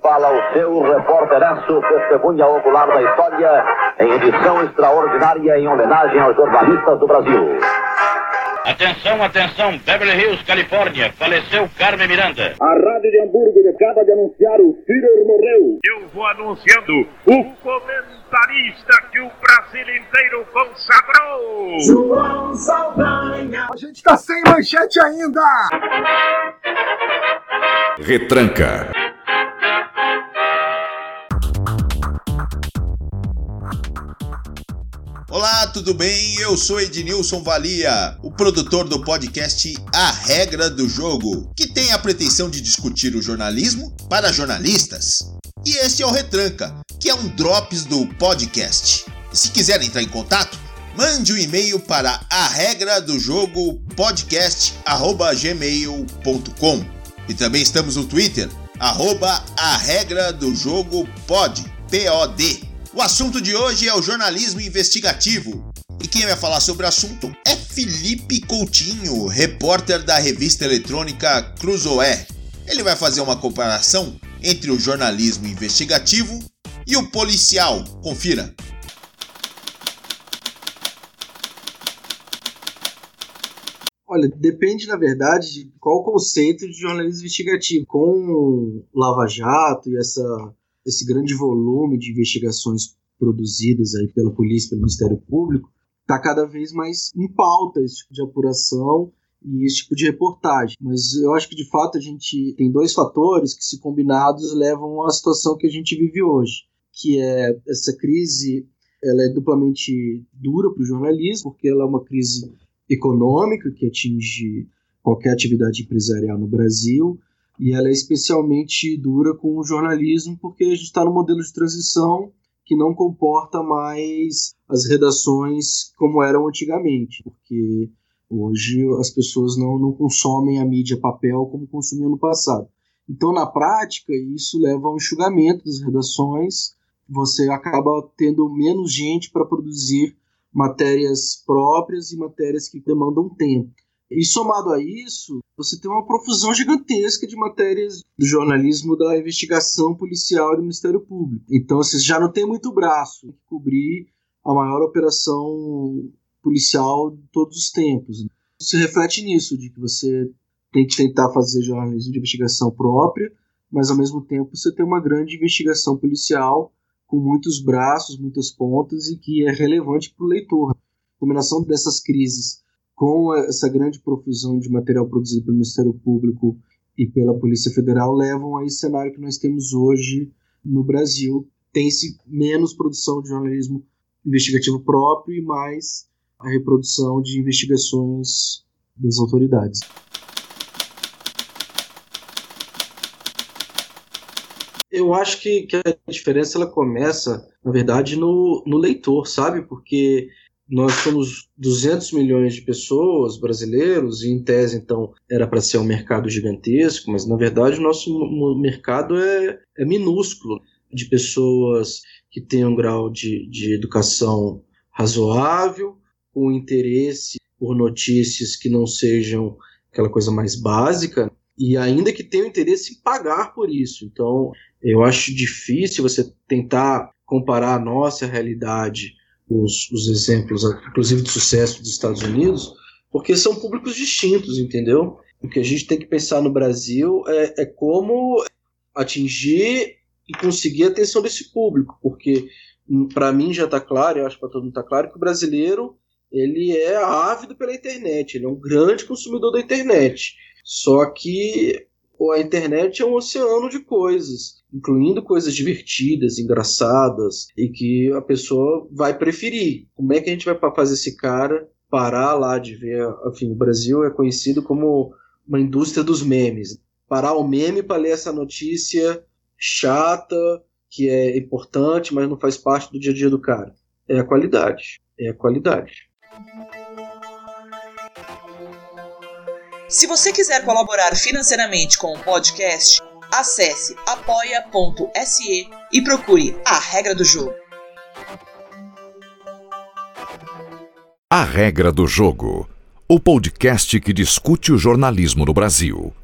Fala o seu repórteraço, testemunha ocular da história, em edição extraordinária em homenagem aos jornalistas do Brasil. Atenção, atenção, Beverly Hills, Califórnia, faleceu Carmen Miranda. A Rádio de Hamburgo acaba de anunciar o Führer morreu. Eu vou anunciando o comentarista que o Brasil inteiro consagrou. João Saldanha. A gente tá sem manchete ainda. Retranca. Olá, tudo bem? Eu sou Ednilson Valia, o produtor do podcast A Regra do Jogo, que tem a pretensão de discutir o jornalismo para jornalistas. E este é o Retranca, que é um drops do podcast. E se quiser entrar em contato, mande um e-mail para a regra do jogo podcast@gmail.com. E também estamos no Twitter, arroba a regra do jogo pod, P-O-D. O assunto de hoje é o jornalismo investigativo. E quem vai falar sobre o assunto é Felipe Coutinho, repórter da revista eletrônica Cruzoé. Ele vai fazer uma comparação entre o jornalismo investigativo e o policial. Confira. Olha, depende, na verdade, de qual conceito de jornalismo investigativo. Com Lava Jato e essa esse grande volume de investigações produzidas aí pela polícia, pelo Ministério Público, está cada vez mais em pauta esse tipo de apuração e esse tipo de reportagem. Mas eu acho que de fato a gente tem dois fatores que, se combinados, levam à situação que a gente vive hoje, que é essa crise, ela é duplamente dura para o jornalismo, porque ela é uma crise econômica que atinge qualquer atividade empresarial no Brasil e ela é especialmente dura com o jornalismo porque a gente está no modelo de transição que não comporta mais as redações como eram antigamente, porque hoje as pessoas não, não consomem a mídia papel como consumiam no passado. Então, na prática, isso leva ao enxugamento das redações, você acaba tendo menos gente para produzir matérias próprias e matérias que demandam tempo. E somado a isso, você tem uma profusão gigantesca de matérias do jornalismo da investigação policial e do Ministério Público. Então você já não tem muito braço que cobrir a maior operação policial de todos os tempos. Se reflete nisso, de que você tem que tentar fazer jornalismo de investigação própria, mas ao mesmo tempo você tem uma grande investigação policial com muitos braços, muitas pontas e que é relevante para o leitor. A combinação dessas crises com essa grande profusão de material produzido pelo Ministério Público e pela Polícia Federal, levam a esse cenário que nós temos hoje no Brasil. Tem-se menos produção de jornalismo investigativo próprio e mais a reprodução de investigações das autoridades. Eu acho que, que, a diferença ela começa, na verdade, no, no leitor, sabe? Porque nós somos 200 milhões de pessoas brasileiros, e em tese, então, era para ser um mercado gigantesco, mas na verdade o nosso mercado é, é minúsculo de pessoas que têm um grau de, de educação razoável, com interesse por notícias que não sejam aquela coisa mais básica, e ainda que tenham interesse em pagar por isso. Então, eu acho difícil você tentar comparar a nossa realidade os, os exemplos, inclusive de sucesso dos Estados Unidos, porque são públicos distintos, entendeu? O que a gente tem que pensar no Brasil é, é como atingir e conseguir a atenção desse público, porque hum, para mim já está claro, eu acho que para todo mundo está claro, que o brasileiro ele é ávido pela internet, ele é um grande consumidor da internet. Só que a internet é um oceano de coisas incluindo coisas divertidas, engraçadas e que a pessoa vai preferir. Como é que a gente vai fazer esse cara parar lá de ver? Enfim, o Brasil é conhecido como uma indústria dos memes. Parar o meme para ler essa notícia chata, que é importante, mas não faz parte do dia a dia do cara. É a qualidade. É a qualidade. Se você quiser colaborar financeiramente com o podcast, acesse apoia.se e procure a regra do jogo. A regra do jogo. O podcast que discute o jornalismo no Brasil.